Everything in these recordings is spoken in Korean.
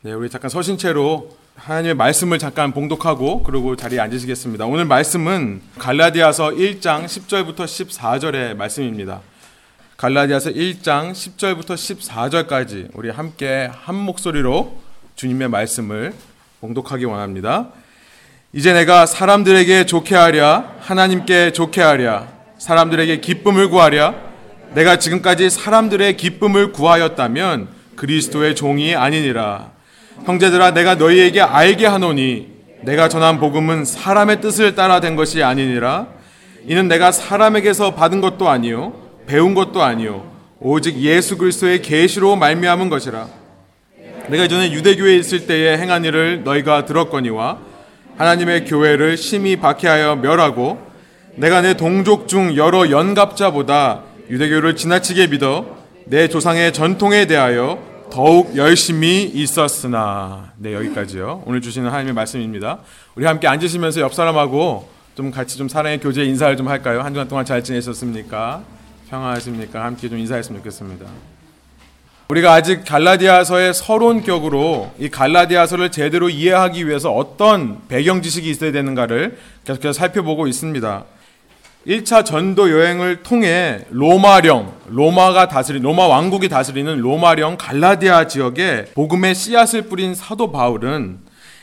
네, 우리 잠깐 서신체로 하나님의 말씀을 잠깐 봉독하고 그리고 자리에 앉으시겠습니다. 오늘 말씀은 갈라디아서 1장 10절부터 14절의 말씀입니다. 갈라디아서 1장 10절부터 14절까지 우리 함께 한 목소리로 주님의 말씀을 봉독하기 원합니다. 이제 내가 사람들에게 좋게 하랴 하나님께 좋게 하랴 사람들에게 기쁨을 구하랴 내가 지금까지 사람들의 기쁨을 구하였다면 그리스도의 종이 아니니라 형제들아 내가 너희에게 알게 하노니 내가 전한 복음은 사람의 뜻을 따라 된 것이 아니니라. 이는 내가 사람에게서 받은 것도 아니요 배운 것도 아니요 오직 예수 그리스도의 계시로 말미암은 것이라. 내가 이전에 유대교에 있을 때에 행한 일을 너희가 들었거니와 하나님의 교회를 심히 박해하여 멸하고 내가 내 동족 중 여러 연갑자보다 유대교를 지나치게 믿어 내 조상의 전통에 대하여 더욱 열심히 있었으나 네 여기까지요. 오늘 주시는 하나님의 말씀입니다. 우리 함께 앉으시면서 옆 사람하고 좀 같이 좀 사랑의 교제 인사를 좀 할까요? 한 주간 동안 잘 지내셨습니까? 평안하십니까? 함께 좀 인사했으면 좋겠습니다. 우리가 아직 갈라디아서의 서론격으로 이 갈라디아서를 제대로 이해하기 위해서 어떤 배경 지식이 있어야 되는가를 계속해서 살펴보고 있습니다. 1차 전도 여행을 통해 로마령, 로마가 다스리 로마 왕국이 다스리는 로마령 갈라디아 지역에 복음의 씨앗을 뿌린 사도 바울은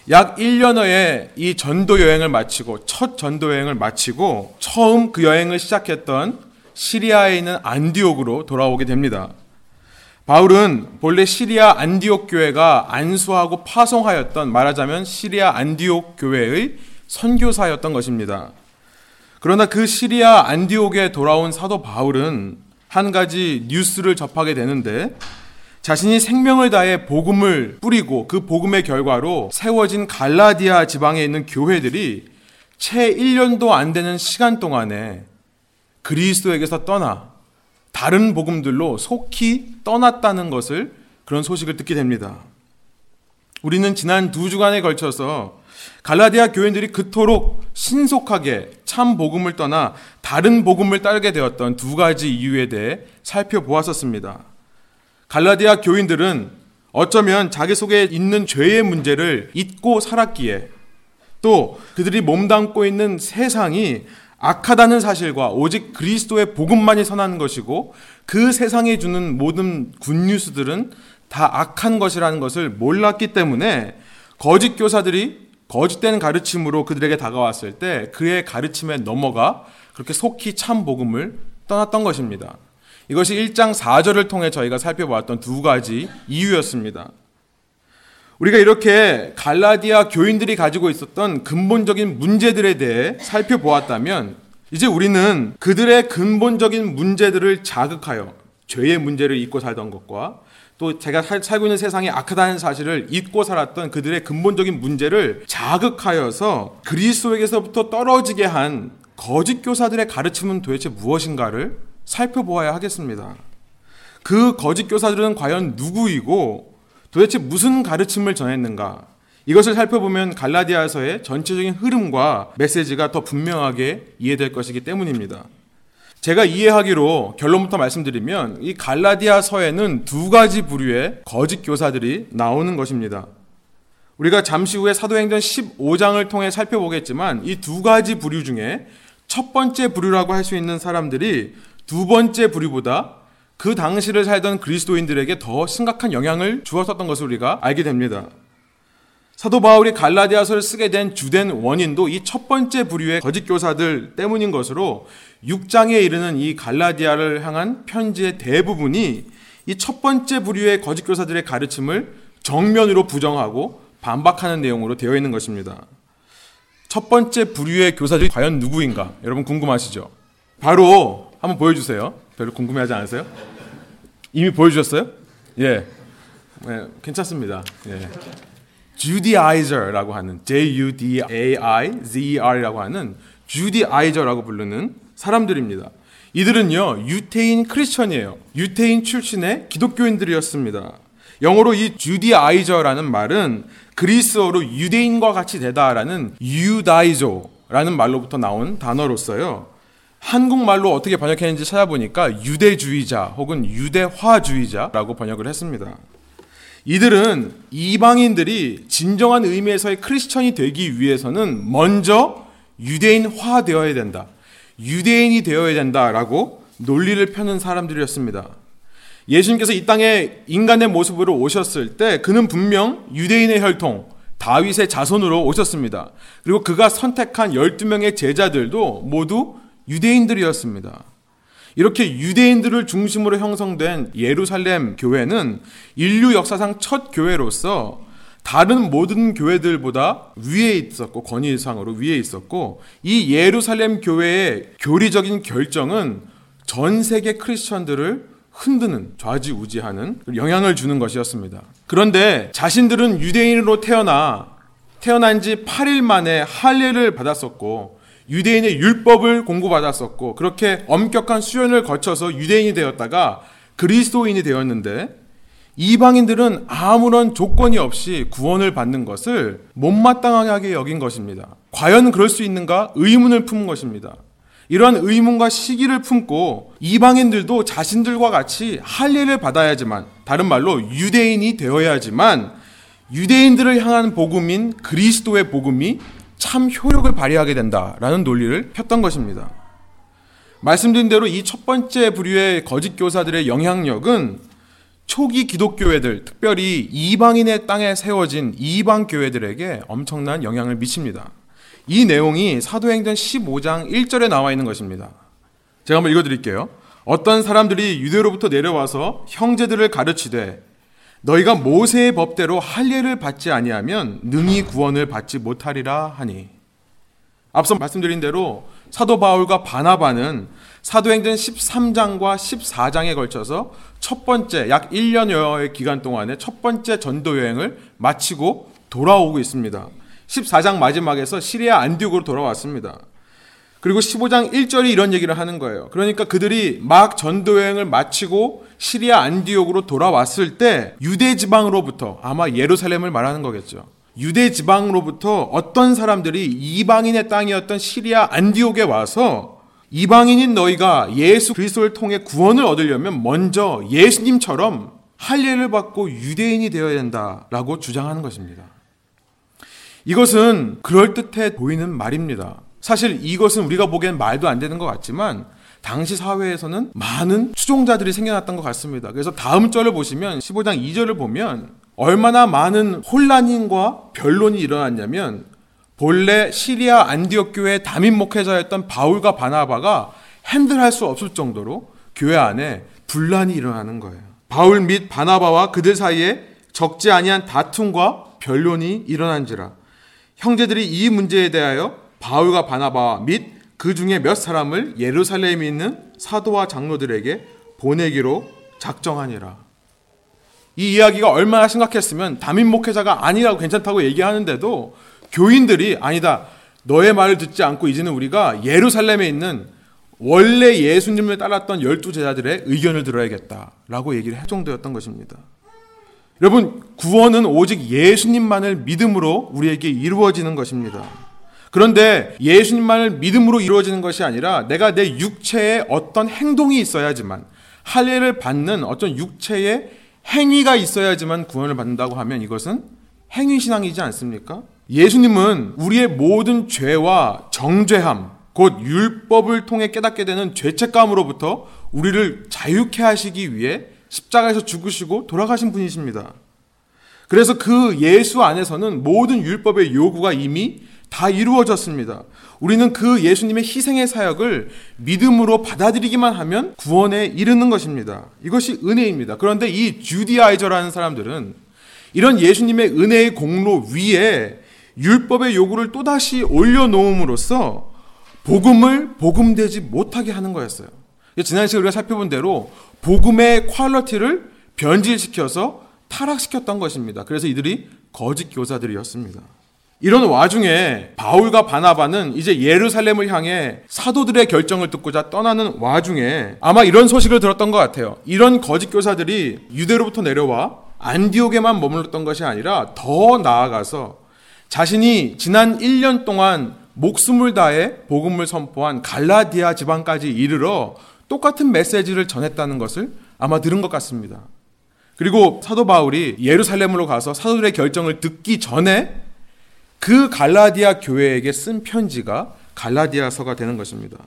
약 1년여의 이 전도 여행을 마치고 첫 전도 여행을 마치고 처음 그 여행을 시작했던 시리아에 있는 안디옥으로 돌아오게 됩니다. 바울은 본래 시리아 안디옥 교회가 안수하고 파송하였던 말하자면 시리아 안디옥 교회의 선교사였던 것입니다. 그러나 그 시리아 안디옥에 돌아온 사도 바울은 한 가지 뉴스를 접하게 되는데 자신이 생명을 다해 복음을 뿌리고 그 복음의 결과로 세워진 갈라디아 지방에 있는 교회들이 채 1년도 안 되는 시간 동안에 그리스도에게서 떠나 다른 복음들로 속히 떠났다는 것을 그런 소식을 듣게 됩니다. 우리는 지난 두 주간에 걸쳐서 갈라디아 교인들이 그토록 신속하게 참 복음을 떠나 다른 복음을 따르게 되었던 두 가지 이유에 대해 살펴보았었습니다. 갈라디아 교인들은 어쩌면 자기 속에 있는 죄의 문제를 잊고 살았기에 또 그들이 몸담고 있는 세상이 악하다는 사실과 오직 그리스도의 복음만이 선한 것이고 그 세상에 주는 모든 굿뉴스들은 다 악한 것이라는 것을 몰랐기 때문에 거짓 교사들이 거짓된 가르침으로 그들에게 다가왔을 때 그의 가르침에 넘어가 그렇게 속히 참 복음을 떠났던 것입니다. 이것이 1장 4절을 통해 저희가 살펴보았던 두 가지 이유였습니다. 우리가 이렇게 갈라디아 교인들이 가지고 있었던 근본적인 문제들에 대해 살펴보았다면 이제 우리는 그들의 근본적인 문제들을 자극하여 죄의 문제를 잊고 살던 것과 또 제가 살고 있는 세상이 악하다는 사실을 잊고 살았던 그들의 근본적인 문제를 자극하여서 그리스도에게서부터 떨어지게 한 거짓 교사들의 가르침은 도대체 무엇인가를 살펴보아야 하겠습니다. 그 거짓 교사들은 과연 누구이고 도대체 무슨 가르침을 전했는가? 이것을 살펴보면 갈라디아서의 전체적인 흐름과 메시지가 더 분명하게 이해될 것이기 때문입니다. 제가 이해하기로 결론부터 말씀드리면 이 갈라디아서에는 두 가지 부류의 거짓 교사들이 나오는 것입니다. 우리가 잠시 후에 사도행전 15장을 통해 살펴보겠지만 이 두 가지 부류 중에 첫 번째 부류라고 할 수 있는 사람들이 두 번째 부류보다 그 당시를 살던 그리스도인들에게 더 심각한 영향을 주었었던 것을 우리가 알게 됩니다. 사도 바울이 갈라디아서를 쓰게 된 주된 원인도 이 첫 번째 부류의 거짓 교사들 때문인 것으로 6장에 이르는 이 갈라디아를 향한 편지의 대부분이 이 첫 번째 부류의 거짓 교사들의 가르침을 정면으로 부정하고 반박하는 내용으로 되어 있는 것입니다. 첫 번째 부류의 교사들이 과연 누구인가? 여러분 궁금하시죠? 바로 한번 보여주세요. 별로 궁금해하지 않으세요? 이미 보여주셨어요? 예. 네, 괜찮습니다. 예. Judaizer라고 하는 J-U-D-A-I-Z-E-R이라고 하는 Judaizer라고 부르는 사람들입니다. 이들은요 유태인 크리스천이에요. 유태인 출신의 기독교인들이었습니다. 영어로 이 주디 아이저라는 말은 그리스어로 유대인과 같이 되다라는 유다이조라는 말로부터 나온 단어로서요. 한국말로 어떻게 번역했는지 찾아보니까 유대주의자 혹은 유대화주의자라고 번역을 했습니다. 이들은 이방인들이 진정한 의미에서의 크리스천이 되기 위해서는 먼저 유대인화 되어야 된다. 유대인이 되어야 된다라고 논리를 펴는 사람들이었습니다. 예수님께서 이 땅에 인간의 모습으로 오셨을 때 그는 분명 유대인의 혈통, 다윗의 자손으로 오셨습니다. 그리고 그가 선택한 12명의 제자들도 모두 유대인들이었습니다. 이렇게 유대인들을 중심으로 형성된 예루살렘 교회는 인류 역사상 첫 교회로서 다른 모든 교회들보다 위에 있었고 권위상으로 위에 있었고 이 예루살렘 교회의 교리적인 결정은 전 세계 크리스천들을 흔드는 좌지우지하는 영향을 주는 것이었습니다. 그런데 자신들은 유대인으로 태어나 태어난 지 8일 만에 할례를 받았었고 유대인의 율법을 공부받았었고 그렇게 엄격한 수련을 거쳐서 유대인이 되었다가 그리스도인이 되었는데 이방인들은 아무런 조건이 없이 구원을 받는 것을 못마땅하게 여긴 것입니다. 과연 그럴 수 있는가 의문을 품은 것입니다. 이러한 의문과 시기를 품고 이방인들도 자신들과 같이 할례를 받아야지만 다른 말로 유대인이 되어야지만 유대인들을 향한 복음인 그리스도의 복음이 참 효력을 발휘하게 된다라는 논리를 폈던 것입니다. 말씀드린 대로 이 첫 번째 부류의 거짓 교사들의 영향력은 초기 기독교회들, 특별히 이방인의 땅에 세워진 이방 교회들에게 엄청난 영향을 미칩니다. 이 내용이 사도행전 15장 1절에 나와 있는 것입니다. 제가 한번 읽어 드릴게요. 어떤 사람들이 유대로부터 내려와서 형제들을 가르치되 너희가 모세의 법대로 할례를 받지 아니하면 능히 구원을 받지 못하리라 하니 앞서 말씀드린 대로 사도 바울과 바나바는 사도행전 13장과 14장에 걸쳐서 첫 번째 약 1년여의 기간 동안에 첫 번째 전도 여행을 마치고 돌아오고 있습니다. 14장 마지막에서 시리아 안디옥으로 돌아왔습니다. 그리고 15장 1절이 이런 얘기를 하는 거예요. 그러니까 그들이 막 전도 여행을 마치고 시리아 안디옥으로 돌아왔을 때 유대 지방으로부터 아마 예루살렘을 말하는 거겠죠. 유대 지방으로부터 어떤 사람들이 이방인의 땅이었던 시리아 안디옥에 와서 이방인인 너희가 예수 그리스도를 통해 구원을 얻으려면 먼저 예수님처럼 할례를 받고 유대인이 되어야 된다라고 주장하는 것입니다. 이것은 그럴듯해 보이는 말입니다. 사실 이것은 우리가 보기엔 말도 안 되는 것 같지만 당시 사회에서는 많은 추종자들이 생겨났던 것 같습니다. 그래서 다음 절을 보시면 15장 2절을 보면 얼마나 많은 혼란과 변론이 일어났냐면 본래 시리아 안디옥 교회 담임 목회자였던 바울과 바나바가 핸들할 수 없을 정도로 교회 안에 분란이 일어나는 거예요. 바울 및 바나바와 그들 사이에 적지 아니한 다툼과 변론이 일어난지라 형제들이 이 문제에 대하여 바울과 바나바 및 그 중에 몇 사람을 예루살렘에 있는 사도와 장로들에게 보내기로 작정하니라. 이 이야기가 얼마나 심각했으면 담임 목회자가 아니라고 괜찮다고 얘기하는데도 교인들이 아니다. 너의 말을 듣지 않고 이제는 우리가 예루살렘에 있는 원래 예수님을 따랐던 열두 제자들의 의견을 들어야겠다라고 얘기를 할 정도였던 것입니다. 여러분, 구원은 오직 예수님만을 믿음으로 우리에게 이루어지는 것입니다. 그런데 예수님만을 믿음으로 이루어지는 것이 아니라 내가 내 육체에 어떤 행동이 있어야지만 할례를 받는 어떤 육체의 행위가 있어야지만 구원을 받는다고 하면 이것은 행위 신앙이지 않습니까? 예수님은 우리의 모든 죄와 정죄함, 곧 율법을 통해 깨닫게 되는 죄책감으로부터 우리를 자유케 하시기 위해 십자가에서 죽으시고 돌아가신 분이십니다. 그래서 그 예수 안에서는 모든 율법의 요구가 이미 다 이루어졌습니다. 우리는 그 예수님의 희생의 사역을 믿음으로 받아들이기만 하면 구원에 이르는 것입니다. 이것이 은혜입니다. 그런데 이 주디아이저라는 사람들은 이런 예수님의 은혜의 공로 위에 율법의 요구를 또다시 올려놓음으로써 복음을 복음되지 못하게 하는 거였어요. 지난 시간에 우리가 살펴본 대로 복음의 퀄러티를 변질시켜서 타락시켰던 것입니다. 그래서 이들이 거짓 교사들이었습니다. 이런 와중에 바울과 바나바는 이제 예루살렘을 향해 사도들의 결정을 듣고자 떠나는 와중에 아마 이런 소식을 들었던 것 같아요. 이런 거짓 교사들이 유대로부터 내려와 안디옥에만 머물렀던 것이 아니라 더 나아가서 자신이 지난 1년 동안 목숨을 다해 복음을 선포한 갈라디아 지방까지 이르러 똑같은 메시지를 전했다는 것을 아마 들은 것 같습니다. 그리고 사도 바울이 예루살렘으로 가서 사도들의 결정을 듣기 전에 그 갈라디아 교회에게 쓴 편지가 갈라디아서가 되는 것입니다.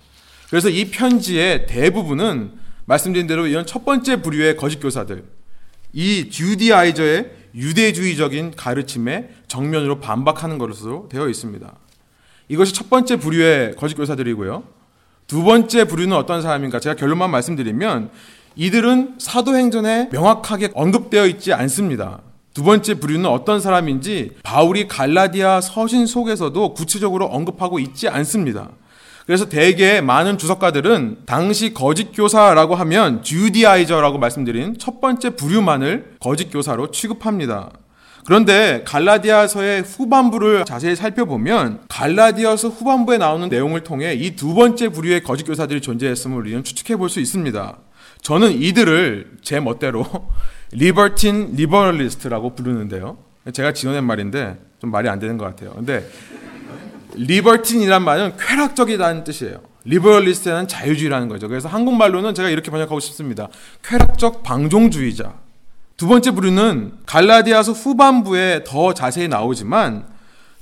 그래서 이 편지의 대부분은 말씀드린 대로 이런 첫 번째 부류의 거짓 교사들, 이 주디아이저의 유대주의적인 가르침에 정면으로 반박하는 것으로 되어 있습니다. 이것이 첫 번째 부류의 거짓 교사들이고요. 두 번째 부류는 어떤 사람인가? 제가 결론만 말씀드리면 이들은 사도행전에 명확하게 언급되어 있지 않습니다. 두 번째 부류는 어떤 사람인지 바울이 갈라디아 서신 속에서도 구체적으로 언급하고 있지 않습니다. 그래서 대개 많은 주석가들은 당시 거짓 교사라고 하면 주디아이저라고 말씀드린 첫 번째 부류만을 거짓 교사로 취급합니다. 그런데 갈라디아서의 후반부를 자세히 살펴보면 갈라디아서 후반부에 나오는 내용을 통해 이 두 번째 부류의 거짓 교사들이 존재했음을 우리는 추측해 볼 수 있습니다. 저는 이들을 제 멋대로 libertine liberalist라고 부르는데요. 제가 지어낸 말인데 좀 말이 안 되는 것 같아요. 근데 libertine이란 말은 쾌락적이라는 뜻이에요. liberalist는 자유주의라는 거죠. 그래서 한국말로는 제가 이렇게 번역하고 싶습니다. 쾌락적 방종주의자. 두 번째 부류는 갈라디아서 후반부에 더 자세히 나오지만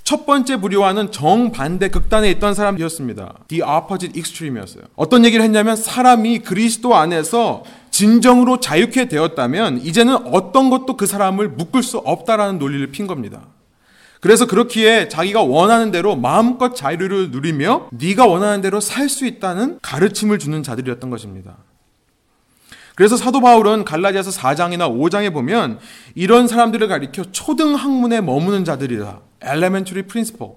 첫 번째 부류와는 정반대 극단에 있던 사람이었습니다. The opposite extreme이었어요. 어떤 얘기를 했냐면 사람이 그리스도 안에서 진정으로 자유케 되었다면 이제는 어떤 것도 그 사람을 묶을 수 없다라는 논리를 핀 겁니다. 그래서 그렇기에 자기가 원하는 대로 마음껏 자유를 누리며 네가 원하는 대로 살 수 있다는 가르침을 주는 자들이었던 것입니다. 그래서 사도 바울은 갈라디아서 4장이나 5장에 보면 이런 사람들을 가리켜 초등 학문에 머무는 자들이다. elementary principle.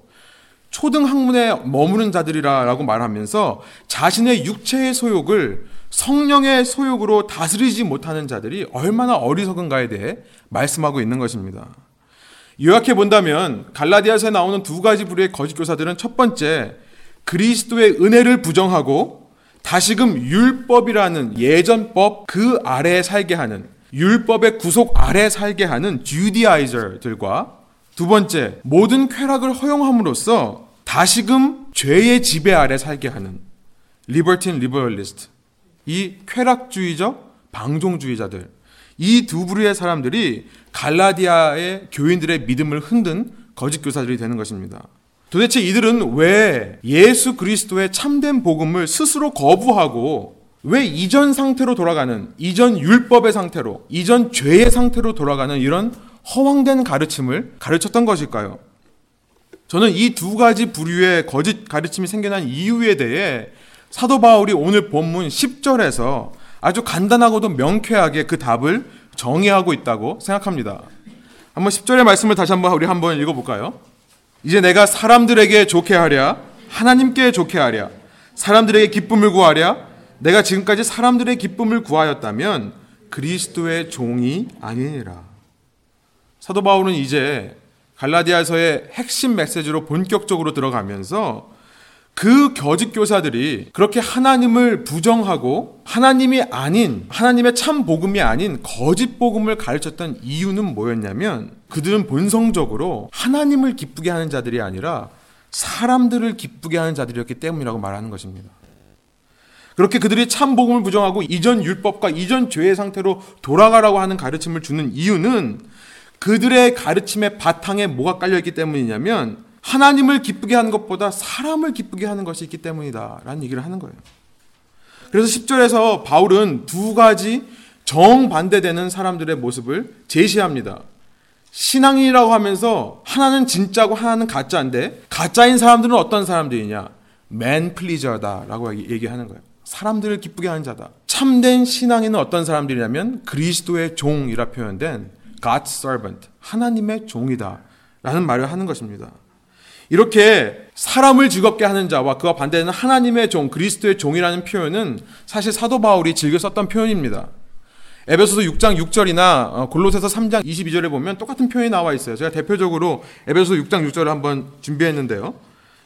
초등 학문에 머무는 자들이라고 말하면서 자신의 육체의 소욕을 성령의 소욕으로 다스리지 못하는 자들이 얼마나 어리석은가에 대해 말씀하고 있는 것입니다. 요약해 본다면 갈라디아서에 나오는 두 가지 부류의 거짓 교사들은 첫 번째 그리스도의 은혜를 부정하고 다시금 율법이라는 예전법 그 아래에 살게 하는 율법의 구속 아래 살게 하는 Judaizer들과 두 번째 모든 쾌락을 허용함으로써 다시금 죄의 지배 아래 살게 하는 libertine liberalist 이 쾌락주의적 방종주의자들 이 두 부류의 사람들이 갈라디아의 교인들의 믿음을 흔든 거짓 교사들이 되는 것입니다. 도대체 이들은 왜 예수 그리스도의 참된 복음을 스스로 거부하고 왜 이전 상태로 돌아가는 이전 율법의 상태로 이전 죄의 상태로 돌아가는 이런 허황된 가르침을 가르쳤던 것일까요? 저는 이 두 가지 부류의 거짓 가르침이 생겨난 이유에 대해 사도 바울이 오늘 본문 10절에서 아주 간단하고도 명쾌하게 그 답을 정의하고 있다고 생각합니다. 한번 10절의 말씀을 다시 한번 우리 한번 읽어볼까요? 이제 내가 사람들에게 좋게 하랴, 하나님께 좋게 하랴, 사람들에게 기쁨을 구하랴, 내가 지금까지 사람들의 기쁨을 구하였다면 그리스도의 종이 아니니라. 사도 바울은 이제 갈라디아서의 핵심 메시지로 본격적으로 들어가면서 그 거짓 교사들이 그렇게 하나님을 부정하고 하나님이 아닌 하나님의 참 복음이 아닌 거짓 복음을 가르쳤던 이유는 뭐였냐면 그들은 본성적으로 하나님을 기쁘게 하는 자들이 아니라 사람들을 기쁘게 하는 자들이었기 때문이라고 말하는 것입니다. 그렇게 그들이 참 복음을 부정하고 이전 율법과 이전 죄의 상태로 돌아가라고 하는 가르침을 주는 이유는 그들의 가르침의 바탕에 뭐가 깔려 있기 때문이냐면 하나님을 기쁘게 하는 것보다 사람을 기쁘게 하는 것이 있기 때문이다. 라는 얘기를 하는 거예요. 그래서 10절에서 바울은 두 가지 정반대되는 사람들의 모습을 제시합니다. 신앙이라고 하면서 하나는 진짜고 하나는 가짜인데 가짜인 사람들은 어떤 사람들이냐? 맨 플리저다라고 얘기하는 거예요. 사람들을 기쁘게 하는 자다. 참된 신앙인은 어떤 사람들이냐면 그리스도의 종이라 표현된 God's servant, 하나님의 종이다. 라는 말을 하는 것입니다. 이렇게 사람을 즐겁게 하는 자와 그와 반대는 하나님의 종, 그리스도의 종이라는 표현은 사실 사도 바울이 즐겨 썼던 표현입니다. 에베소서 6장 6절이나 어, 골로새서 3장 22절에 보면 똑같은 표현이 나와 있어요. 제가 대표적으로 에베소서 6장 6절을 한번 준비했는데요.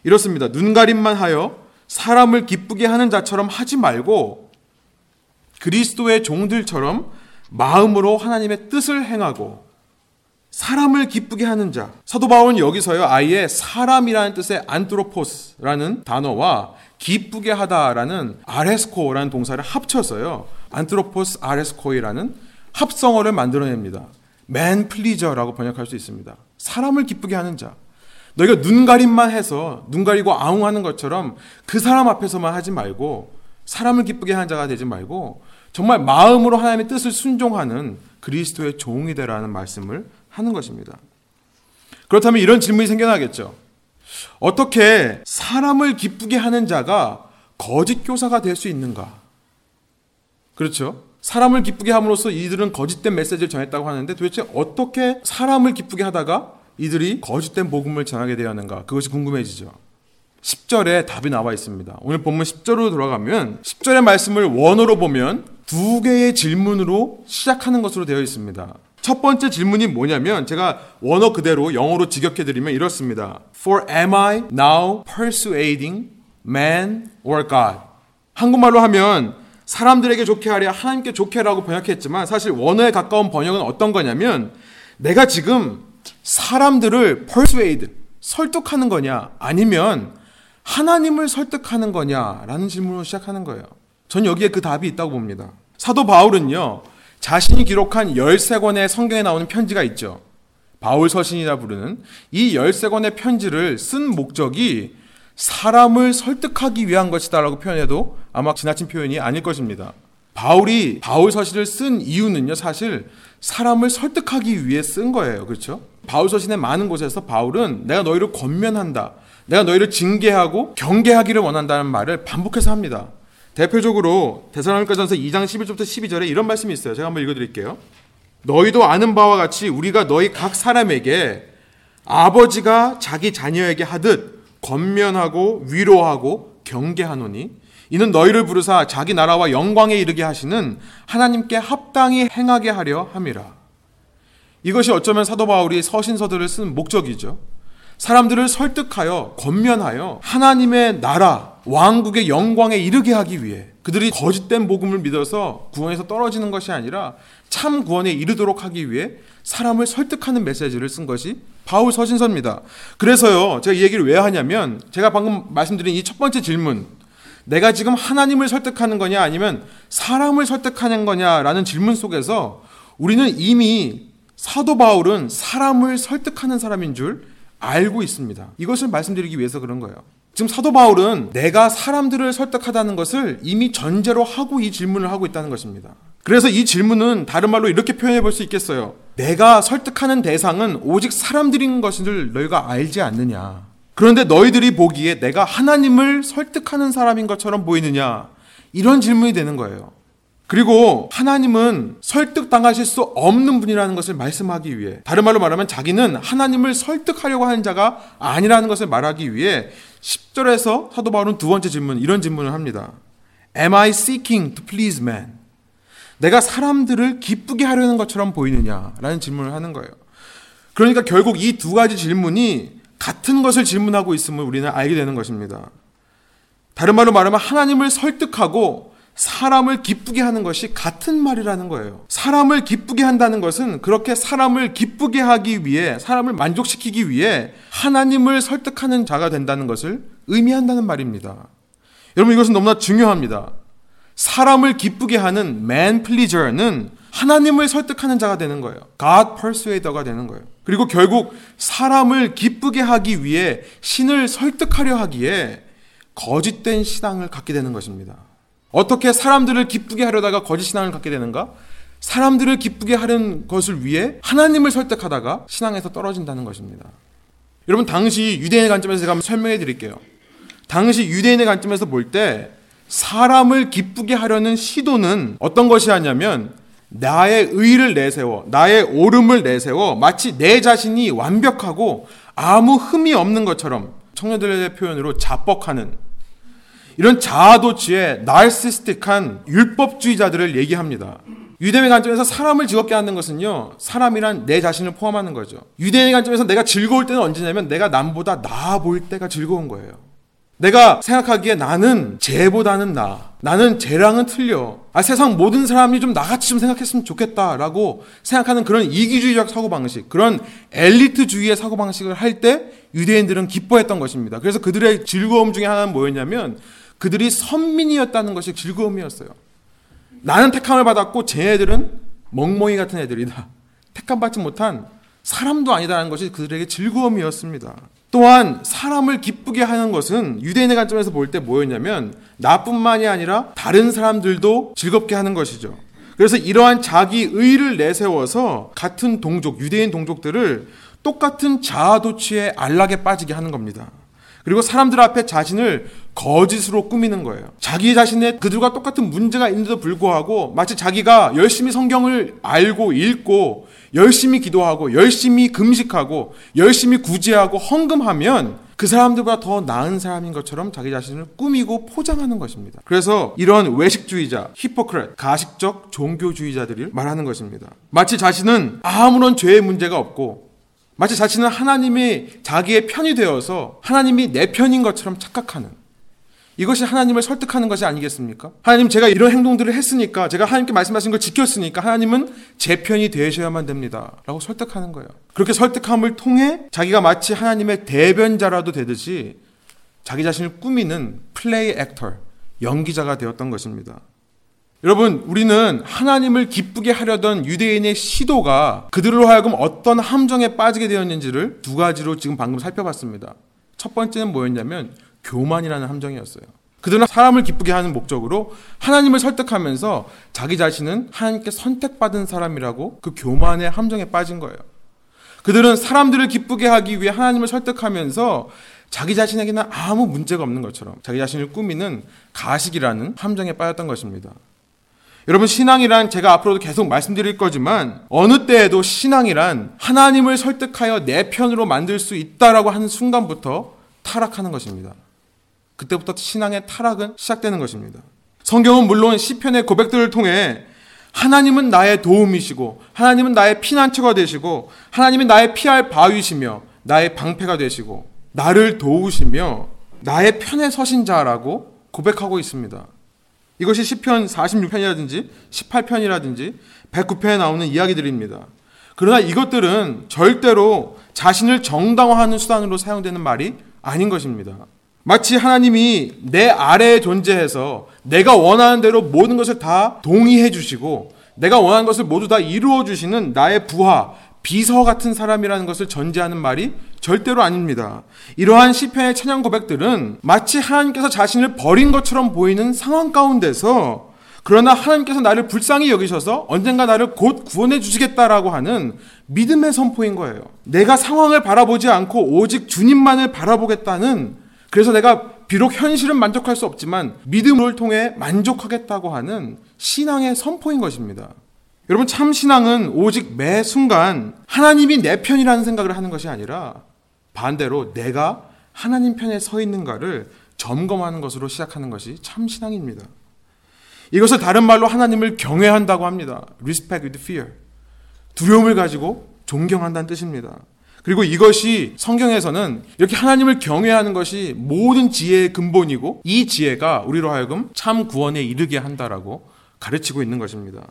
이렇습니다. 눈 가림만 하여 사람을 기쁘게 하는 자처럼 하지 말고 그리스도의 종들처럼 마음으로 하나님의 뜻을 행하고 사람을 기쁘게 하는 자. 사도 바울은 여기서요, 아예 사람이라는 뜻의 안트로포스라는 단어와 기쁘게 하다라는 아레스코라는 동사를 합쳐서요, 안트로포스 아레스코이라는 합성어를 만들어냅니다. man pleaser라고 번역할 수 있습니다. 사람을 기쁘게 하는 자. 너희가 눈 가림만 해서 눈 가리고 아웅하는 것처럼 그 사람 앞에서만 하지 말고 사람을 기쁘게 하는 자가 되지 말고 정말 마음으로 하나님의 뜻을 순종하는 그리스도의 종이 되라는 말씀을 하는 것입니다. 그렇다면 이런 질문이 생겨나겠죠. 어떻게 사람을 기쁘게 하는 자가 거짓 교사가 될 수 있는가? 그렇죠? 사람을 기쁘게 함으로써 이들은 거짓된 메시지를 전했다고 하는데 도대체 어떻게 사람을 기쁘게 하다가 이들이 거짓된 복음을 전하게 되었는가? 그것이 궁금해지죠. 10절에 답이 나와 있습니다. 오늘 본문 10절로 돌아가면 10절의 말씀을 원어로 보면 두 개의 질문으로 시작하는 것으로 되어 있습니다. 첫 번째 질문이 뭐냐면 제가 원어 그대로 영어로 직역해 드리면 이렇습니다. For am I now persuading man or God? 한국말로 하면 사람들에게 좋게 하려 하나님께 좋게 하라고 번역했지만 사실 원어에 가까운 번역은 어떤 거냐면 내가 지금 사람들을 persuade 설득하는 거냐 아니면 하나님을 설득하는 거냐라는 질문으로 시작하는 거예요. 전 여기에 그 답이 있다고 봅니다. 사도 바울은요, 자신이 기록한 13권의 성경에 나오는 편지가 있죠. 바울 서신이라 부르는 이 13권의 편지를 쓴 목적이 사람을 설득하기 위한 것이다라고 표현해도 아마 지나친 표현이 아닐 것입니다. 바울이 바울 서신을 쓴 이유는요, 사실 사람을 설득하기 위해 쓴 거예요. 그렇죠? 바울 서신의 많은 곳에서 바울은 내가 너희를 권면한다. 내가 너희를 징계하고 경계하기를 원한다는 말을 반복해서 합니다. 대표적으로 대사로니가전서 2장 11절부터 12절에 이런 말씀이 있어요. 제가 한번 읽어 드릴게요. 너희도 아는 바와 같이 우리가 너희 각 사람에게 아버지가 자기 자녀에게 하듯 권면하고 위로하고 경계하노니 이는 너희를 부르사 자기 나라와 영광에 이르게 하시는 하나님께 합당히 행하게 하려 함이라. 이것이 어쩌면 사도 바울이 서신서들을 쓴 목적이죠. 사람들을 설득하여 권면하여 하나님의 나라 왕국의 영광에 이르게 하기 위해 그들이 거짓된 복음을 믿어서 구원에서 떨어지는 것이 아니라 참 구원에 이르도록 하기 위해 사람을 설득하는 메시지를 쓴 것이 바울 서신서입니다. 그래서요, 제가 이 얘기를 왜 하냐면 제가 방금 말씀드린 이 첫 번째 질문, 내가 지금 하나님을 설득하는 거냐 아니면 사람을 설득하는 거냐라는 질문 속에서 우리는 이미 사도 바울은 사람을 설득하는 사람인 줄 알고 있습니다. 이것을 말씀드리기 위해서 그런 거예요. 지금 사도 바울은 내가 사람들을 설득하다는 것을 이미 전제로 하고 이 질문을 하고 있다는 것입니다. 그래서 이 질문은 다른 말로 이렇게 표현해 볼 수 있겠어요. 내가 설득하는 대상은 오직 사람들인 것을 너희가 알지 않느냐. 그런데 너희들이 보기에 내가 하나님을 설득하는 사람인 것처럼 보이느냐. 이런 질문이 되는 거예요. 그리고 하나님은 설득당하실 수 없는 분이라는 것을 말씀하기 위해 다른 말로 말하면 자기는 하나님을 설득하려고 하는 자가 아니라는 것을 말하기 위해 10절에서 사도 바울은 두 번째 질문 이런 질문을 합니다. Am I seeking to please man? 내가 사람들을 기쁘게 하려는 것처럼 보이느냐라는 질문을 하는 거예요. 그러니까 결국 이 두 가지 질문이 같은 것을 질문하고 있음을 우리는 알게 되는 것입니다. 다른 말로 말하면 하나님을 설득하고 사람을 기쁘게 하는 것이 같은 말이라는 거예요. 사람을 기쁘게 한다는 것은 그렇게 사람을 기쁘게 하기 위해, 사람을 만족시키기 위해 하나님을 설득하는 자가 된다는 것을 의미한다는 말입니다. 여러분 이것은 너무나 중요합니다. 사람을 기쁘게 하는 man pleaser는 하나님을 설득하는 자가 되는 거예요. God persuader가 되는 거예요. 그리고 결국 사람을 기쁘게 하기 위해 신을 설득하려 하기에 거짓된 신앙을 갖게 되는 것입니다. 어떻게 사람들을 기쁘게 하려다가 거짓 신앙을 갖게 되는가? 사람들을 기쁘게 하는 것을 위해 하나님을 설득하다가 신앙에서 떨어진다는 것입니다. 여러분 당시 유대인의 관점에서 제가 설명해 드릴게요. 당시 유대인의 관점에서 볼 때 사람을 기쁘게 하려는 시도는 어떤 것이었냐면 나의 의를 내세워 나의 옳음을 내세워 마치 내 자신이 완벽하고 아무 흠이 없는 것처럼 청년들의 표현으로 자뻑하는 이런 자아도취의 나르시스틱한 율법주의자들을 얘기합니다. 유대인의 관점에서 사람을 즐겁게 하는 것은요, 사람이란 내 자신을 포함하는 거죠. 유대인의 관점에서 내가 즐거울 때는 언제냐면 내가 남보다 나아 보일 때가 즐거운 거예요. 내가 생각하기에 나는 쟤보다는 나. 나는 쟤랑은 틀려. 아, 세상 모든 사람이 좀 나같이 좀 생각했으면 좋겠다라고 생각하는 그런 이기주의적 사고방식, 그런 엘리트주의의 사고방식을 할 때 유대인들은 기뻐했던 것입니다. 그래서 그들의 즐거움 중에 하나는 뭐였냐면 그들이 선민이었다는 것이 즐거움이었어요. 나는 택함을 받았고 쟤네들은 멍멍이 같은 애들이다. 택함 받지 못한 사람도 아니다라는 것이 그들에게 즐거움이었습니다. 또한 사람을 기쁘게 하는 것은 유대인의 관점에서 볼 때 뭐였냐면 나뿐만이 아니라 다른 사람들도 즐겁게 하는 것이죠. 그래서 이러한 자기 의를 내세워서 같은 동족, 유대인 동족들을 똑같은 자아도취의 안락에 빠지게 하는 겁니다. 그리고 사람들 앞에 자신을 거짓으로 꾸미는 거예요. 자기 자신의 그들과 똑같은 문제가 있는데도 불구하고 마치 자기가 열심히 성경을 알고 읽고 열심히 기도하고 열심히 금식하고 열심히 구제하고 헌금하면 그 사람들보다 더 나은 사람인 것처럼 자기 자신을 꾸미고 포장하는 것입니다. 그래서 이런 외식주의자, 히포크렛, 가식적 종교주의자들을 말하는 것입니다. 마치 자신은 아무런 죄의 문제가 없고 마치 자신은 하나님이 자기의 편이 되어서 하나님이 내 편인 것처럼 착각하는 이것이 하나님을 설득하는 것이 아니겠습니까? 하나님 제가 이런 행동들을 했으니까 제가 하나님께 말씀하신 걸 지켰으니까 하나님은 제 편이 되셔야만 됩니다. 라고 설득하는 거예요. 그렇게 설득함을 통해 자기가 마치 하나님의 대변자라도 되듯이 자기 자신을 꾸미는 플레이 액터, 연기자가 되었던 것입니다. 여러분, 우리는 하나님을 기쁘게 하려던 유대인의 시도가 그들로 하여금 어떤 함정에 빠지게 되었는지를 두 가지로 지금 방금 살펴봤습니다. 첫 번째는 뭐였냐면 교만이라는 함정이었어요. 그들은 사람을 기쁘게 하는 목적으로 하나님을 설득하면서 자기 자신은 하나님께 선택받은 사람이라고 그 교만의 함정에 빠진 거예요. 그들은 사람들을 기쁘게 하기 위해 하나님을 설득하면서 자기 자신에게는 아무 문제가 없는 것처럼 자기 자신을 꾸미는 가식이라는 함정에 빠졌던 것입니다. 여러분 신앙이란 제가 앞으로도 계속 말씀드릴 거지만 어느 때에도 신앙이란 하나님을 설득하여 내 편으로 만들 수 있다라고 하는 순간부터 타락하는 것입니다. 그때부터 신앙의 타락은 시작되는 것입니다. 성경은 물론 시편의 고백들을 통해 하나님은 나의 도움이시고 하나님은 나의 피난처가 되시고 하나님은 나의 피할 바위시며 나의 방패가 되시고 나를 도우시며 나의 편에 서신 자라고 고백하고 있습니다. 이것이 시편 46편이라든지 18편이라든지 109편에 나오는 이야기들입니다. 그러나 이것들은 절대로 자신을 정당화하는 수단으로 사용되는 말이 아닌 것입니다. 마치 하나님이 내 아래에 존재해서 내가 원하는 대로 모든 것을 다 동의해 주시고 내가 원하는 것을 모두 다 이루어 주시는 나의 부하, 비서 같은 사람이라는 것을 전제하는 말이 절대로 아닙니다. 이러한 시편의 찬양 고백들은 마치 하나님께서 자신을 버린 것처럼 보이는 상황 가운데서 그러나 하나님께서 나를 불쌍히 여기셔서 언젠가 나를 곧 구원해 주시겠다라고 하는 믿음의 선포인 거예요. 내가 상황을 바라보지 않고 오직 주님만을 바라보겠다는 그래서 내가 비록 현실은 만족할 수 없지만 믿음을 통해 만족하겠다고 하는 신앙의 선포인 것입니다. 여러분 참 신앙은 오직 매 순간 하나님이 내 편이라는 생각을 하는 것이 아니라 반대로 내가 하나님 편에 서 있는가를 점검하는 것으로 시작하는 것이 참 신앙입니다. 이것을 다른 말로 하나님을 경외한다고 합니다. respect with fear. 두려움을 가지고 존경한다는 뜻입니다. 그리고 이것이 성경에서는 이렇게 하나님을 경외하는 것이 모든 지혜의 근본이고 이 지혜가 우리로 하여금 참 구원에 이르게 한다라고 가르치고 있는 것입니다.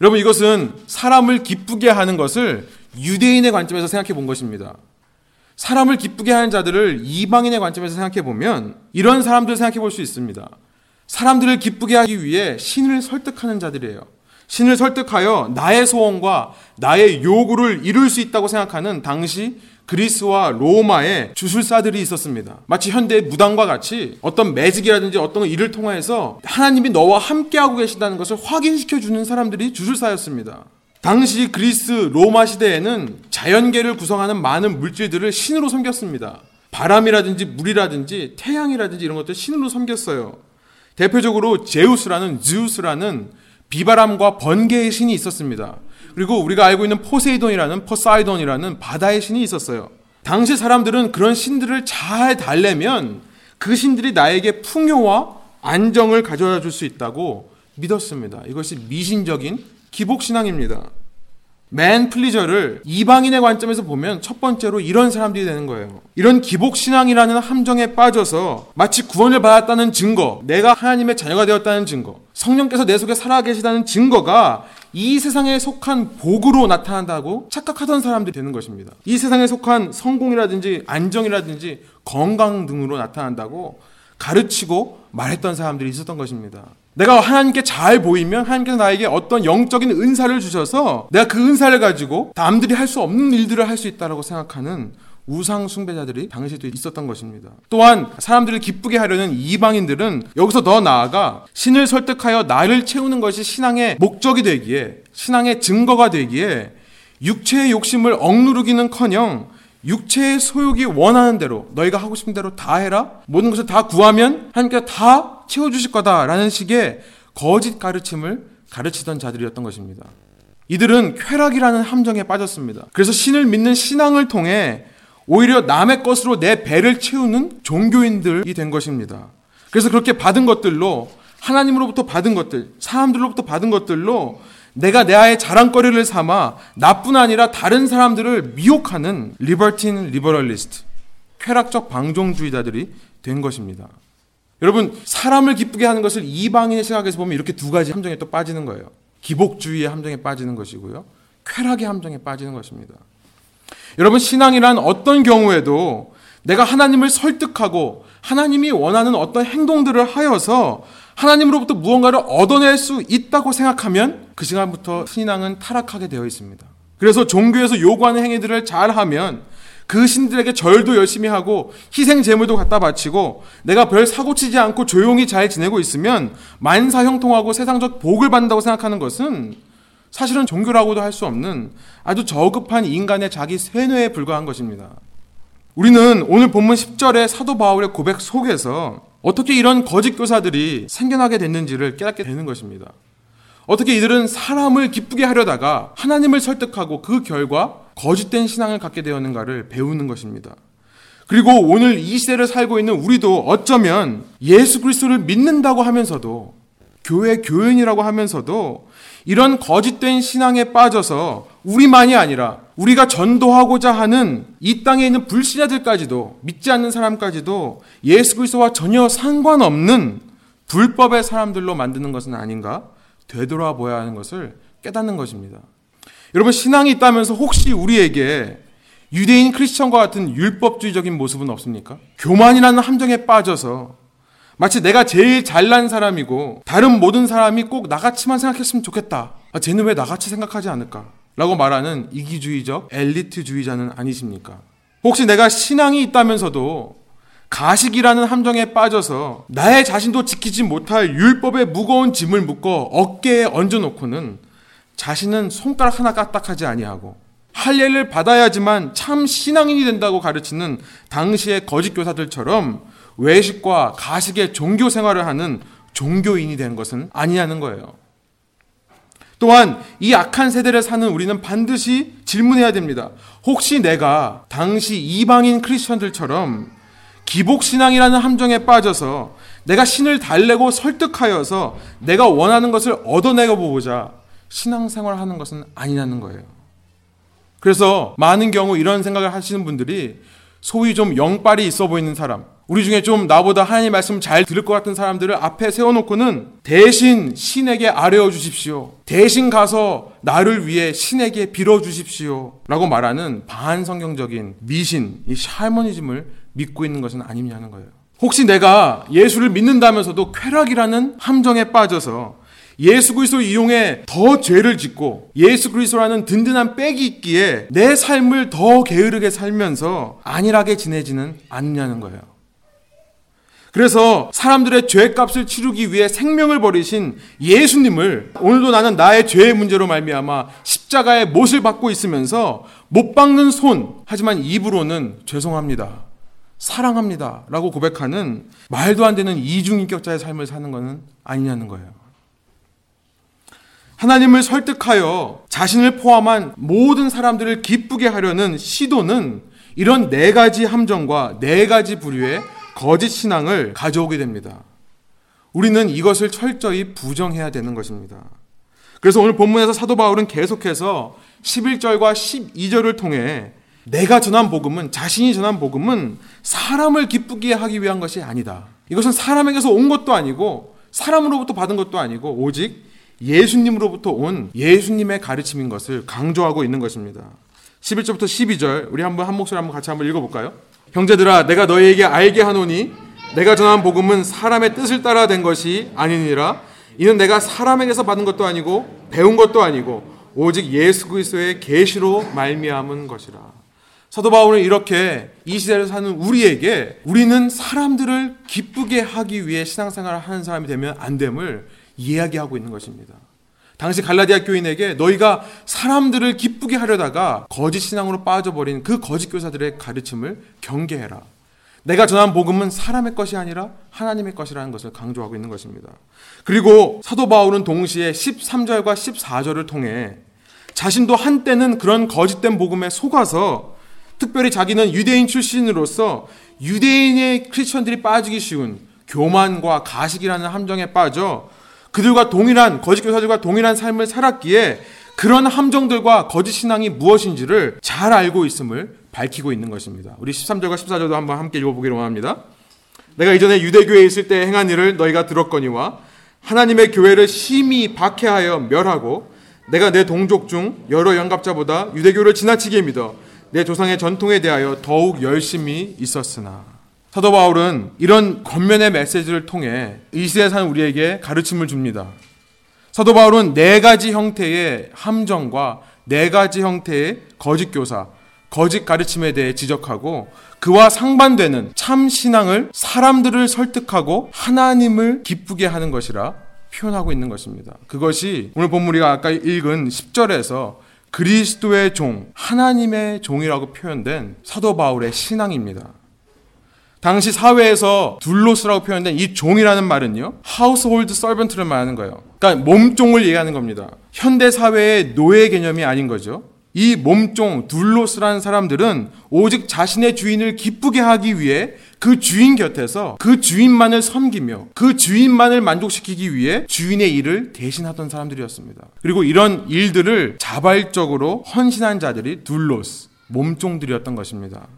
여러분 이것은 사람을 기쁘게 하는 것을 유대인의 관점에서 생각해 본 것입니다. 사람을 기쁘게 하는 자들을 이방인의 관점에서 생각해 보면 이런 사람들을 생각해 볼 수 있습니다. 사람들을 기쁘게 하기 위해 신을 설득하는 자들이에요. 신을 설득하여 나의 소원과 나의 요구를 이룰 수 있다고 생각하는 당시 그리스와 로마의 주술사들이 있었습니다. 마치 현대의 무당과 같이 어떤 매직이라든지 어떤 일을 통해서 하나님이 너와 함께하고 계신다는 것을 확인시켜 주는 사람들이 주술사였습니다. 당시 그리스 로마 시대에는 자연계를 구성하는 많은 물질들을 신으로 섬겼습니다. 바람이라든지 물이라든지 태양이라든지 이런 것들 신으로 섬겼어요. 대표적으로 제우스라는 Zeus라는 비바람과 번개의 신이 있었습니다. 그리고 우리가 알고 있는 포세이돈이라는 Poseidon이라는 바다의 신이 있었어요. 당시 사람들은 그런 신들을 잘 달래면 그 신들이 나에게 풍요와 안정을 가져다 줄 수 있다고 믿었습니다. 이것이 미신적인 기복신앙입니다. 맨 플리저를 이방인의 관점에서 보면 첫 번째로 이런 사람들이 되는 거예요. 이런 기복신앙이라는 함정에 빠져서 마치 구원을 받았다는 증거, 내가 하나님의 자녀가 되었다는 증거, 성령께서 내 속에 살아계시다는 증거가 이 세상에 속한 복으로 나타난다고 착각하던 사람들이 되는 것입니다. 이 세상에 속한 성공이라든지 안정이라든지 건강 등으로 나타난다고 가르치고 말했던 사람들이 있었던 것입니다. 내가 하나님께 잘 보이면 하나님께서 나에게 어떤 영적인 은사를 주셔서 내가 그 은사를 가지고 남들이 할 수 없는 일들을 할 수 있다라고 생각하는 우상 숭배자들이 당시에도 있었던 것입니다. 또한 사람들을 기쁘게 하려는 이방인들은 여기서 더 나아가 신을 설득하여 나를 채우는 것이 신앙의 목적이 되기에 신앙의 증거가 되기에 육체의 욕심을 억누르기는커녕 육체의 소욕이 원하는 대로 너희가 하고 싶은 대로 다 해라 모든 것을 다 구하면 하나님께서 다 채워 주실 거다라는 식의 거짓 가르침을 가르치던 자들이었던 것입니다. 이들은 쾌락이라는 함정에 빠졌습니다. 그래서 신을 믿는 신앙을 통해 오히려 남의 것으로 내 배를 채우는 종교인들이 된 것입니다. 그래서 그렇게 받은 것들로 하나님으로부터 받은 것들, 사람들로부터 받은 것들로 내가 내 자아의 자랑거리를 삼아 나뿐 아니라 다른 사람들을 미혹하는 libertine liberalist, 쾌락적 방종주의자들이 된 것입니다. 여러분, 사람을 기쁘게 하는 것을 이방인의 시각에서 보면 이렇게 두 가지 함정에 또 빠지는 거예요. 기복주의의 함정에 빠지는 것이고요. 쾌락의 함정에 빠지는 것입니다. 여러분, 신앙이란 어떤 경우에도 내가 하나님을 설득하고 하나님이 원하는 어떤 행동들을 하여서 하나님으로부터 무언가를 얻어낼 수 있다고 생각하면 그 시간부터 신앙은 타락하게 되어 있습니다. 그래서 종교에서 요구하는 행위들을 잘 하면 그 신들에게 절도 열심히 하고 희생 제물도 갖다 바치고 내가 별 사고 치지 않고 조용히 잘 지내고 있으면 만사 형통하고 세상적 복을 받는다고 생각하는 것은 사실은 종교라고도 할 수 없는 아주 저급한 인간의 자기 쇠뇌에 불과한 것입니다. 우리는 오늘 본문 10절의 사도 바울의 고백 속에서 어떻게 이런 거짓 교사들이 생겨나게 됐는지를 깨닫게 되는 것입니다. 어떻게 이들은 사람을 기쁘게 하려다가 하나님을 설득하고 그 결과 거짓된 신앙을 갖게 되었는가를 배우는 것입니다. 그리고 오늘 이 시대를 살고 있는 우리도 어쩌면 예수 그리스도를 믿는다고 하면서도 교회 교인이라고 하면서도 이런 거짓된 신앙에 빠져서 우리만이 아니라 우리가 전도하고자 하는 이 땅에 있는 불신자들까지도 믿지 않는 사람까지도 예수 그리스도와 전혀 상관없는 불법의 사람들로 만드는 것은 아닌가 되돌아보야 하는 것을 깨닫는 것입니다. 여러분 신앙이 있다면서 혹시 우리에게 유대인 크리스천과 같은 율법주의적인 모습은 없습니까? 교만이라는 함정에 빠져서 마치 내가 제일 잘난 사람이고 다른 모든 사람이 꼭 나같이만 생각했으면 좋겠다. 아, 쟤는 왜 나같이 생각하지 않을까? 라고 말하는 이기주의적 엘리트주의자는 아니십니까? 혹시 내가 신앙이 있다면서도 가식이라는 함정에 빠져서 나의 자신도 지키지 못할 율법의 무거운 짐을 묶어 어깨에 얹어놓고는 자신은 손가락 하나 까딱하지 아니하고 할례를 받아야지만 참 신앙인이 된다고 가르치는 당시의 거짓 교사들처럼 외식과 가식의 종교 생활을 하는 종교인이 된 것은 아니냐는 거예요. 또한 이 악한 세대를 사는 우리는 반드시 질문해야 됩니다. 혹시 내가 당시 이방인 크리스천들처럼 기복신앙이라는 함정에 빠져서 내가 신을 달래고 설득하여서 내가 원하는 것을 얻어내고 보고자 신앙생활을 하는 것은 아니냐는 거예요. 그래서 많은 경우 이런 생각을 하시는 분들이 소위 좀 영빨이 있어 보이는 사람, 우리 중에 좀 나보다 하나님 말씀 잘 들을 것 같은 사람들을 앞에 세워놓고는 대신 신에게 아뢰어 주십시오. 대신 가서 나를 위해 신에게 빌어 주십시오. 라고 말하는 반성경적인 미신, 이 샤머니즘을 믿고 있는 것은 아니냐는 거예요. 혹시 내가 예수를 믿는다면서도 쾌락이라는 함정에 빠져서 예수 그리스도 이용해 더 죄를 짓고 예수 그리스도라는 든든한 백이 있기에 내 삶을 더 게으르게 살면서 안일하게 지내지는 않냐는 거예요. 그래서 사람들의 죄값을 치르기 위해 생명을 버리신 예수님을 오늘도 나는 나의 죄의 문제로 말미암아 십자가의 못을 받고 있으면서 못 박는 손 하지만 입으로는 죄송합니다. 사랑합니다. 라고 고백하는 말도 안 되는 이중인격자의 삶을 사는 것은 아니냐는 거예요. 하나님을 설득하여 자신을 포함한 모든 사람들을 기쁘게 하려는 시도는 이런 네 가지 함정과 네 가지 부류의 거짓 신앙을 가져오게 됩니다. 우리는 이것을 철저히 부정해야 되는 것입니다. 그래서 오늘 본문에서 사도 바울은 계속해서 11절과 12절을 통해 내가 전한 복음은 자신이 전한 복음은 사람을 기쁘게 하기 위한 것이 아니다. 이것은 사람에게서 온 것도 아니고 사람으로부터 받은 것도 아니고 오직 예수님으로부터 온 예수님의 가르침인 것을 강조하고 있는 것입니다. 11절부터 12절 우리 한번 한 목소리 한번 같이 한번 읽어 볼까요? 형제들아 내가 너희에게 알게 하노니 내가 전한 복음은 사람의 뜻을 따라 된 것이 아니니라 이는 내가 사람에게서 받은 것도 아니고 배운 것도 아니고 오직 예수 그리스도의 계시로 말미암은 것이라. 사도 바울은 이렇게 이 시대를 사는 우리에게 우리는 사람들을 기쁘게 하기 위해 신앙생활을 하는 사람이 되면 안 됨을 이야기하고 있는 것입니다. 당시 갈라디아 교인에게 너희가 사람들을 기쁘게 하려다가 거짓 신앙으로 빠져버린 그 거짓 교사들의 가르침을 경계해라. 내가 전한 복음은 사람의 것이 아니라 하나님의 것이라는 것을 강조하고 있는 것입니다. 그리고 사도 바울은 동시에 13절과 14절을 통해 자신도 한때는 그런 거짓된 복음에 속아서 특별히 자기는 유대인 출신으로서 유대인의 크리스천들이 빠지기 쉬운 교만과 가식이라는 함정에 빠져 그들과 동일한 거짓 교사들과 동일한 삶을 살았기에 그런 함정들과 거짓 신앙이 무엇인지를 잘 알고 있음을 밝히고 있는 것입니다. 우리 13절과 14절도 한번 함께 읽어보기로 원합니다. 내가 이전에 유대교에 있을 때 행한 일을 너희가 들었거니와 하나님의 교회를 심히 박해하여 멸하고 내가 내 동족 중 여러 영갑자보다 유대교를 지나치게 믿어 내 조상의 전통에 대하여 더욱 열심히 있었으나 사도 바울은 이런 겉면의 메시지를 통해 이 시대에 사는 우리에게 가르침을 줍니다. 사도 바울은 네 가지 형태의 함정과 네 가지 형태의 거짓 교사, 거짓 가르침에 대해 지적하고 그와 상반되는 참 신앙을 사람들을 설득하고 하나님을 기쁘게 하는 것이라 표현하고 있는 것입니다. 그것이 오늘 본문 우리가 아까 읽은 10절에서 그리스도의 종, 하나님의 종이라고 표현된 사도 바울의 신앙입니다. 당시 사회에서 둘로스라고 표현된 이 종이라는 말은요, 하우스홀드 서번트를 말하는 거예요. 그러니까 몸종을 얘기하는 겁니다. 현대 사회의 노예 개념이 아닌 거죠. 이 몸종 둘로스라는 사람들은 오직 자신의 주인을 기쁘게 하기 위해 그 주인 곁에서 그 주인만을 섬기며 그 주인만을 만족시키기 위해 주인의 일을 대신하던 사람들이었습니다. 그리고 이런 일들을 자발적으로 헌신한 자들이 둘로스, 몸종들이었던 것입니다.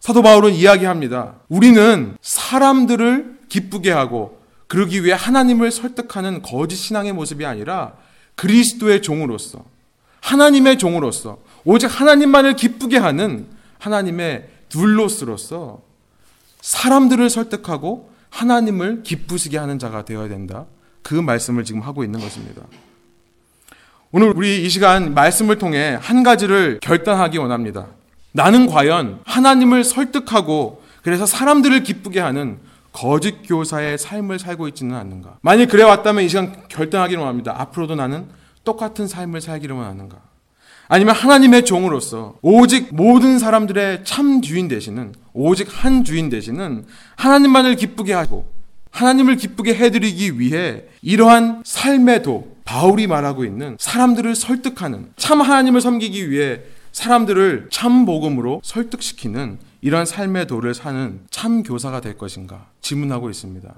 사도 바울은 이야기합니다. 우리는 사람들을 기쁘게 하고 그러기 위해 하나님을 설득하는 거짓 신앙의 모습이 아니라 그리스도의 종으로서 하나님의 종으로서 오직 하나님만을 기쁘게 하는 하나님의 둘로스로서 사람들을 설득하고 하나님을 기쁘시게 하는 자가 되어야 된다. 그 말씀을 지금 하고 있는 것입니다. 오늘 우리 이 시간 말씀을 통해 한 가지를 결단하기 원합니다. 나는 과연 하나님을 설득하고 그래서 사람들을 기쁘게 하는 거짓 교사의 삶을 살고 있지는 않는가? 만일 그래 왔다면 이 시간 결단하기를 원합니다. 앞으로도 나는 똑같은 삶을 살기를 원하는가? 아니면 하나님의 종으로서 오직 모든 사람들의 참 주인 되시는 오직 한 주인 되시는 하나님만을 기쁘게 하고 하나님을 기쁘게 해드리기 위해 이러한 삶의 도 바울이 말하고 있는 사람들을 설득하는 참 하나님을 섬기기 위해 사람들을 참 복음으로 설득시키는 이러한 삶의 도를 사는 참 교사가 될 것인가 질문하고 있습니다.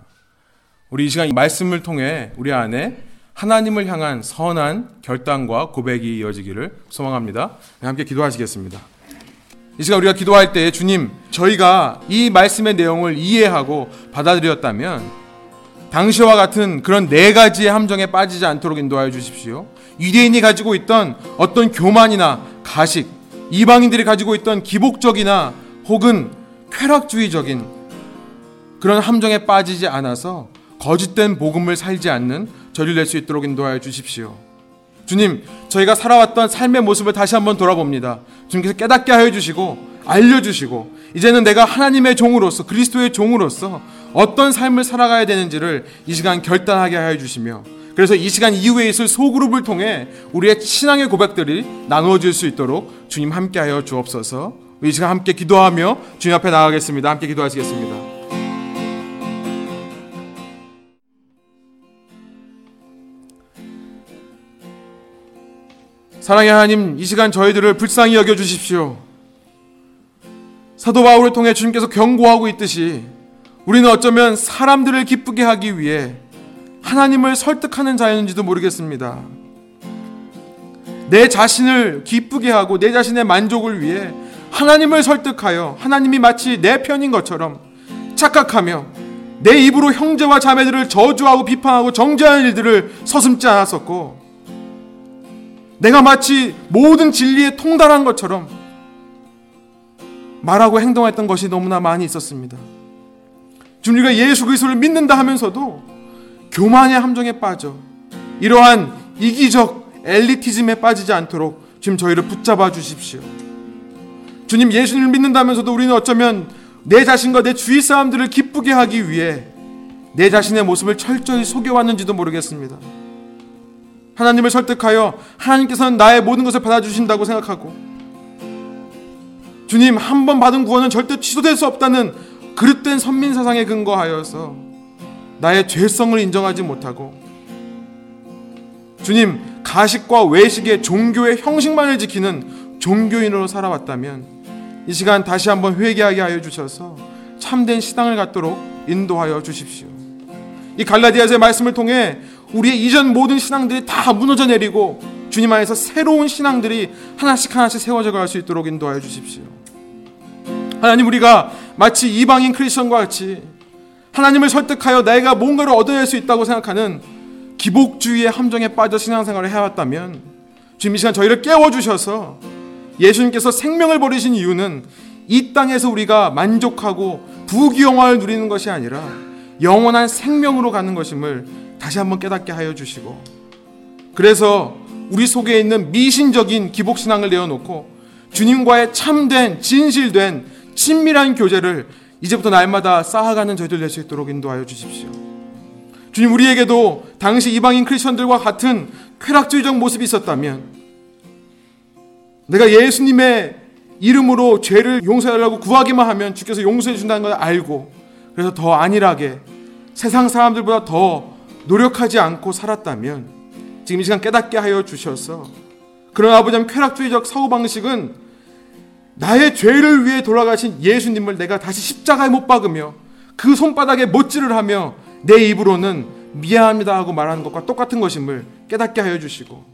우리 이 시간 말씀을 통해 우리 안에 하나님을 향한 선한 결단과 고백이 이어지기를 소망합니다. 네, 함께 기도하시겠습니다. 이 시간 우리가 기도할 때 주님, 저희가 이 말씀의 내용을 이해하고 받아들였다면 당시와 같은 그런 네 가지의 함정에 빠지지 않도록 인도하여 주십시오. 유대인이 가지고 있던 어떤 교만이나 가식, 이방인들이 가지고 있던 기복적이나 혹은 쾌락주의적인 그런 함정에 빠지지 않아서 거짓된 복음을 살지 않는 저를 낼 수 있도록 인도하여 주십시오. 주님, 저희가 살아왔던 삶의 모습을 다시 한번 돌아봅니다. 주님께서 깨닫게 하여 주시고 알려주시고 이제는 내가 하나님의 종으로서 그리스도의 종으로서 어떤 삶을 살아가야 되는지를 이 시간 결단하게 하여 주시며 그래서 이 시간 이후에 있을 소그룹을 통해 우리의 신앙의 고백들이 나누어질 수 있도록 주님 함께하여 주옵소서. 이 시간 함께 기도하며 주님 앞에 나가겠습니다. 함께 기도하시겠습니다. 사랑의 하나님, 이 시간 저희들을 불쌍히 여겨 주십시오. 사도 바울을 통해 주님께서 경고하고 있듯이 우리는 어쩌면 사람들을 기쁘게 하기 위해 하나님을 설득하는 자였는지도 모르겠습니다. 내 자신을 기쁘게 하고 내 자신의 만족을 위해 하나님을 설득하여 하나님이 마치 내 편인 것처럼 착각하며 내 입으로 형제와 자매들을 저주하고 비판하고 정죄하는 일들을 서슴지 않았었고 내가 마치 모든 진리에 통달한 것처럼 말하고 행동했던 것이 너무나 많이 있었습니다. 주님 우리가 예수 그리스도를 믿는다 하면서도 교만의 함정에 빠져 이러한 이기적 엘리티즘에 빠지지 않도록 주님 저희를 붙잡아 주십시오. 주님 예수님을 믿는다면서도 우리는 어쩌면 내 자신과 내 주위 사람들을 기쁘게 하기 위해 내 자신의 모습을 철저히 속여왔는지도 모르겠습니다. 하나님을 설득하여 하나님께서는 나의 모든 것을 받아주신다고 생각하고 주님 한 번 받은 구원은 절대 취소될 수 없다는 그릇된 선민 사상에 근거하여서 나의 죄성을 인정하지 못하고 주님 가식과 외식의 종교의 형식만을 지키는 종교인으로 살아왔다면 이 시간 다시 한번 회개하게 하여 주셔서 참된 신앙을 갖도록 인도하여 주십시오. 이 갈라디아서의 말씀을 통해 우리의 이전 모든 신앙들이 다 무너져 내리고 주님 안에서 새로운 신앙들이 하나씩 하나씩 세워져 갈 수 있도록 인도하여 주십시오. 하나님 우리가 마치 이방인 크리스천과 같이 하나님을 설득하여 내가 뭔가를 얻어낼 수 있다고 생각하는 기복주의의 함정에 빠져 신앙생활을 해왔다면 주님 이 시간 저희를 깨워주셔서 예수님께서 생명을 버리신 이유는 이 땅에서 우리가 만족하고 부귀영화를 누리는 것이 아니라 영원한 생명으로 가는 것임을 다시 한번 깨닫게 하여 주시고 그래서 우리 속에 있는 미신적인 기복신앙을 내어놓고 주님과의 참된 진실된 친밀한 교제를 이제부터 날마다 쌓아가는 저희들 될 수 있도록 인도하여 주십시오. 주님 우리에게도 당시 이방인 크리스천들과 같은 쾌락주의적 모습이 있었다면 내가 예수님의 이름으로 죄를 용서하려고 구하기만 하면 주께서 용서해 준다는 걸 알고 그래서 더 안일하게 세상 사람들보다 더 노력하지 않고 살았다면 지금 이 시간 깨닫게 하여 주셔서 그런 아버지 쾌락주의적 사고방식은 나의 죄를 위해 돌아가신 예수님을 내가 다시 십자가에 못 박으며 그 손바닥에 못질을 하며 내 입으로는 미안합니다 하고 말하는 것과 똑같은 것임을 깨닫게 하여 주시고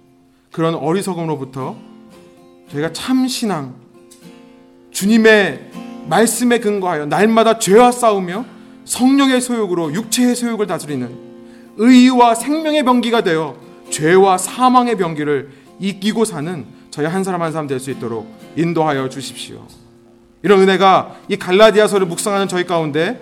그런 어리석음으로부터 저희가 참 신앙 주님의 말씀에 근거하여 날마다 죄와 싸우며 성령의 소욕으로 육체의 소욕을 다스리는 의와 생명의 병기가 되어 죄와 사망의 병기를 이기고 사는 저희 한 사람 한 사람 될 수 있도록 인도하여 주십시오. 이런 은혜가 이 갈라디아서를 묵상하는 저희 가운데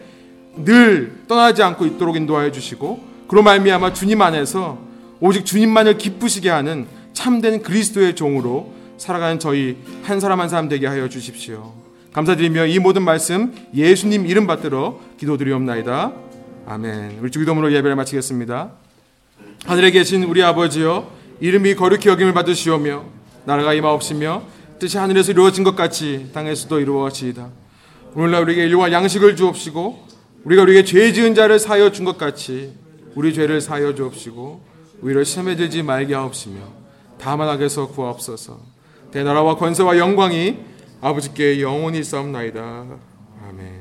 늘 떠나지 않고 있도록 인도하여 주시고 그로 말미암아 주님 안에서 오직 주님만을 기쁘시게 하는 참된 그리스도의 종으로 살아가는 저희 한 사람 한 사람 되게 하여 주십시오. 감사드리며 이 모든 말씀 예수님 이름 받들어 기도드리옵나이다. 아멘. 우리 주기도문으로 예배를 마치겠습니다. 하늘에 계신 우리 아버지여 이름이 거룩히 여김을 받으시오며 나라가 임하옵시며 뜻이 하늘에서 이루어진 것 같이 땅에서도 이루어지이다. 오늘날 우리에게 일용할 양식을 주옵시고 우리가 우리에게 죄 지은 자를 사여 준 것 같이 우리 죄를 사여 주옵시고 우리를 시험에 들지 말게 하옵시며 다만 악에서 구하옵소서. 대나라와 권세와 영광이 아버지께 영원히. 아멘.